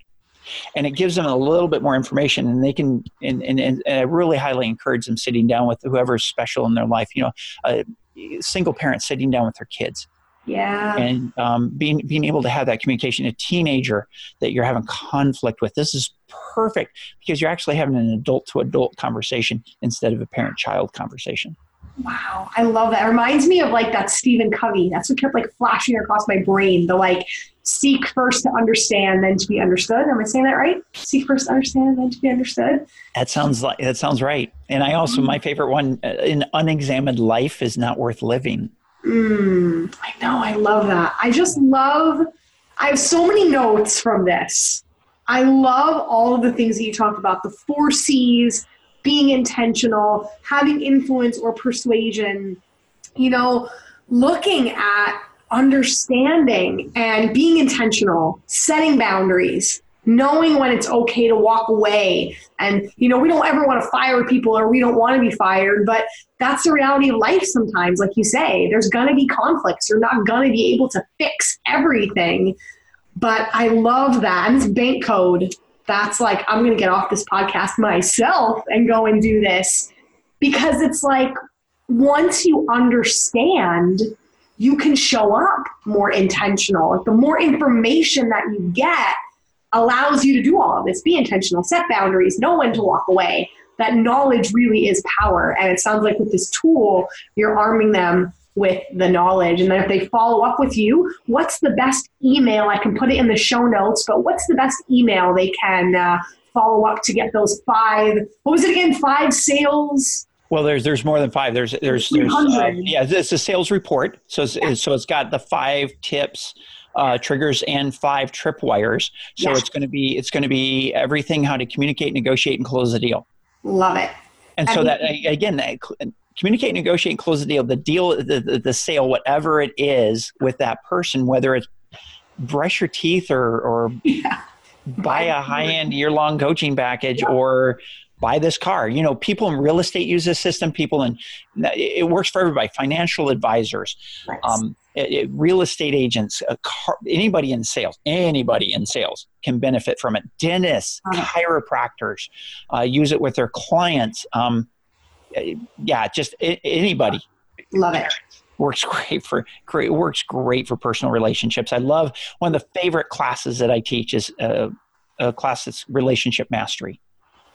and it gives them a little bit more information and they can and, and, and I really highly encourage them sitting down with whoever's special in their life you know a single parent sitting down with their kids yeah and um, being being able to have that communication a teenager that you're having conflict with this is perfect because you're actually having an adult to adult conversation instead of a parent child conversation Wow, I love that. It reminds me of like that Stephen Covey. That's what kept like flashing across my brain. The like seek first to understand, then to be understood. Am I saying that right? Seek first to understand, then to be understood. That sounds like that sounds right. And I also my favorite one: uh, an unexamined life is not worth living. Mm, I know. I love that. I just love. I have so many notes from this. I love all of the things that you talked about. The four C's, being intentional, having influence or persuasion. You know, looking at understanding and being intentional, setting boundaries, knowing when it's okay to walk away. And, you know, we don't ever want to fire people or we don't want to be fired, but that's the reality of life sometimes. Like you say, there's going to be conflicts. You're not going to be able to fix everything. But I love that. And this bank code, that's like, I'm going to get off this podcast myself and go and do this because it's like, once you understand you can show up more intentional. Like the more information that you get allows you to do all of this. Be intentional, set boundaries, know when to walk away. That knowledge really is power. And it sounds like with this tool, you're arming them with the knowledge. And then if they follow up with you, what's the best email? I can put it in the show notes, but what's the best email they can uh, follow up to get those five, what was it again? Five sales well, there's there's more than five. There's there's, there's uh, yeah, it's a sales report. So it's, yeah. so it's got the five tips, uh, triggers, and five tripwires. So yeah. it's going to be it's going to be everything how to communicate, negotiate, and close the deal. Love it. And I so mean, that again, that, communicate, negotiate, and close the deal. The deal, the, the, the sale, whatever it is with that person, whether it's brush your teeth or or <laughs> yeah. buy a high end year long coaching package yeah. or buy this car. You know, people in real estate use this system. People in it works for everybody. Financial advisors, nice. um, it, it, real estate agents, car, anybody in sales, anybody in sales can benefit from it. Dentists, chiropractors uh, use it with their clients. Um, yeah, just anybody. Love it works great for great works great for personal relationships. I love one of the favorite classes that I teach is a, a class that's relationship mastery.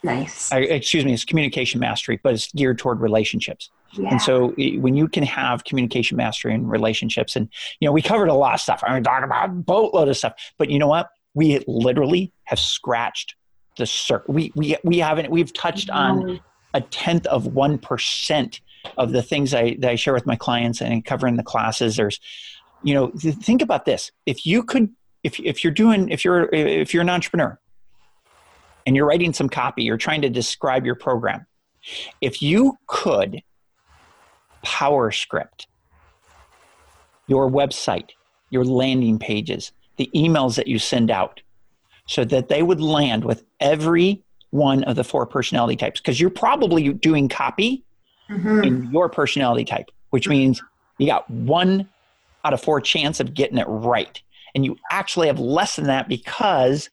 Nice. I, excuse me, it's communication mastery, but it's geared toward relationships. Yeah. And so when you can have communication mastery in relationships, and you know, we covered a lot of stuff. I mean, talking about a boatload of stuff, but you know what? We literally have scratched the surface. We we we haven't. We've touched on a tenth of one percent of the things I that I share with my clients and cover in the classes. There's, you know, think about this. If you could, if if you're doing, if you're if you're an entrepreneur and you're writing some copy, you're trying to describe your program. If you could power script your website, your landing pages, the emails that you send out, so that they would land with every one of the four personality types, because you're probably doing copy mm-hmm. in your personality type, which means you got one out of four chance of getting it right. And you actually have less than that because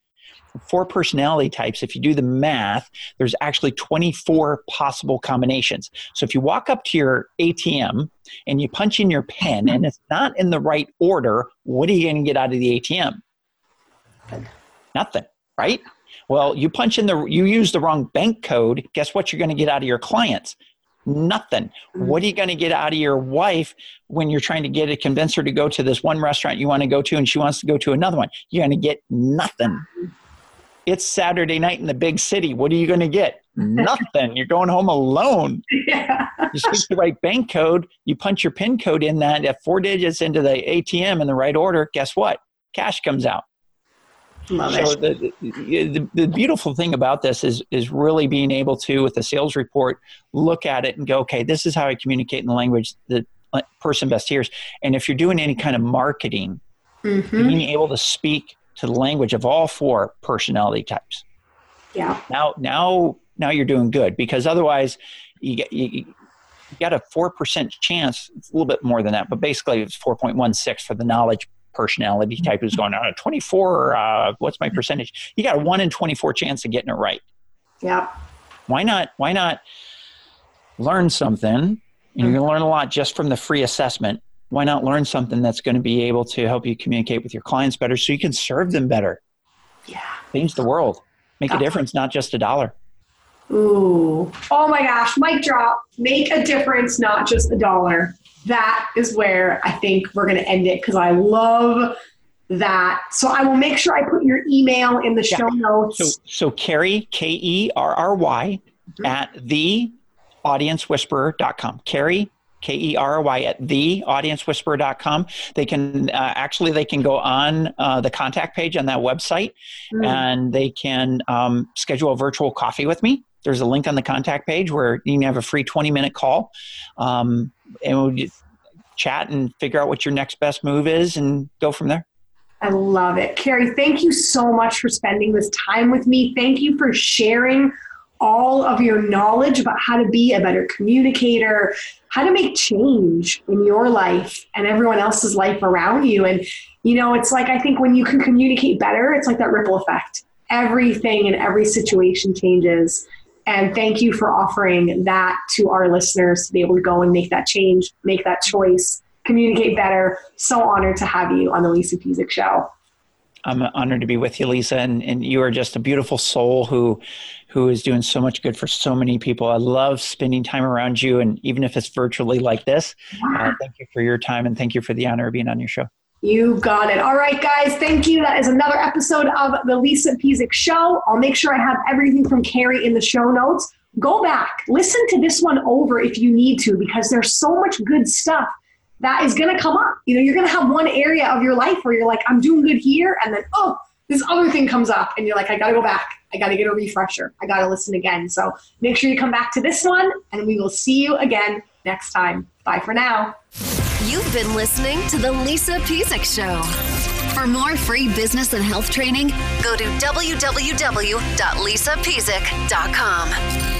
four personality types, if you do the math, there's actually 24 possible combinations. So if you walk up to your ATM and you punch in your PIN and it's not in the right order, what are you going to get out of the ATM? Nothing, right? Well, you punch in the, you use the wrong bank code. Guess what you're going to get out of your clients? Nothing. What are you going to get out of your wife when you're trying to get to convince her to go to this one restaurant you want to go to and she wants to go to another one? You're going to get nothing. It's Saturday night in the big city. What are you going to get? Nothing. You're going home alone. <laughs> Yeah. you speak the right bank code. You punch your PIN code in that at four digits into the ATM in the right order. Guess what? Cash comes out. Love so. The, the, the beautiful thing about this is is really being able to, with a sales report, look at it and go, okay, this is how I communicate in the language that person best hears. And if you're doing any kind of marketing, mm-hmm. being able to speak to the language of all four personality types. Yeah. Now, now, now you're doing good because otherwise, you get you, you got a four percent chance. It's a little bit more than that, but basically it's four point one six for the knowledge personality type who's going on uh, 24 uh, what's my percentage you got a 1 in 24 chance of getting it right yeah why not why not learn something and you're going to learn a lot just from the free assessment why not learn something that's going to be able to help you communicate with your clients better so you can serve them better? Yeah. Change the world. Make a difference, not just a dollar. Ooh. Oh my gosh, mic drop. Make a difference, not just a dollar. That is where I think we're going to end it because I love that. So I will make sure I put your email in the yeah. show notes. So, so Kerry, K E R R Y, mm-hmm. at the audience.whisperer.com. Kerry, K-E-R-Y at theaudience.whisperer.com. They can uh, actually they can go on uh, the contact page on that website, mm. and they can um, schedule a virtual coffee with me. There's a link on the contact page where you can have a free 20 minute call, um, and we'll chat and figure out what your next best move is, and go from there. I love it. Kerry, thank you so much for spending this time with me. Thank you for sharing all of your knowledge about how to be a better communicator, how to make change in your life and everyone else's life around you. And, you know, it's like I think when you can communicate better, it's like that ripple effect. Everything and every situation changes. And thank you for offering that to our listeners to be able to go and make that change, make that choice, communicate better. So honored to have you on the Lisa Pezik Show. I'm honored to be with you, Lisa, and, and you are just a beautiful soul who who is doing so much good for so many people. I love spending time around you, and even if it's virtually like this, uh, thank you for your time and thank you for the honor of being on your show. You got it. All right, guys. Thank you. That is another episode of the Lisa Pezik Show. I'll make sure I have everything from Kerry in the show notes. Go back, listen to this one over if you need to, because there's so much good stuff that is going to come up. You know, you're going to have one area of your life where you're like, I'm doing good here. And then, oh, this other thing comes up and you're like, I got to go back. I got to get a refresher. I got to listen again. So make sure you come back to this one and we will see you again next time. Bye for now. You've been listening to The Lisa Pezik Show. For more free business and health training, go to www.lisapezik.com.